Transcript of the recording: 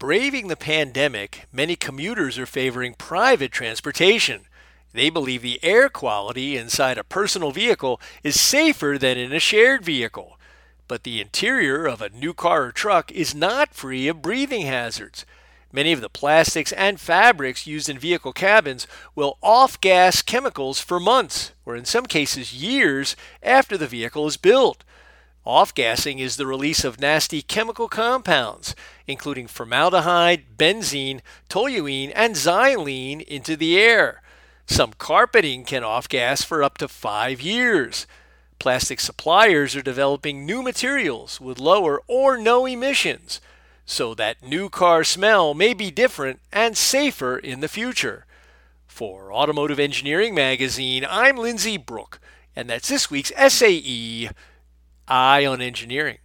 Braving the pandemic, many commuters are favoring private transportation. They believe the air quality inside a personal vehicle is safer than in a shared vehicle. But the interior of a new car or truck is not free of breathing hazards. Many of the plastics and fabrics used in vehicle cabins will off gas chemicals for months, or in some cases years, after the vehicle is built. Off gassing is the release of nasty chemical compounds, including formaldehyde, benzene, toluene, and xylene, into the air. Some carpeting can off gas for up to five years. Plastic suppliers are developing new materials with lower or no emissions, so that new car smell may be different and safer in the future. For Automotive Engineering Magazine, I'm Lindsay Brooke, and that's this week's SAE Eye on Engineering.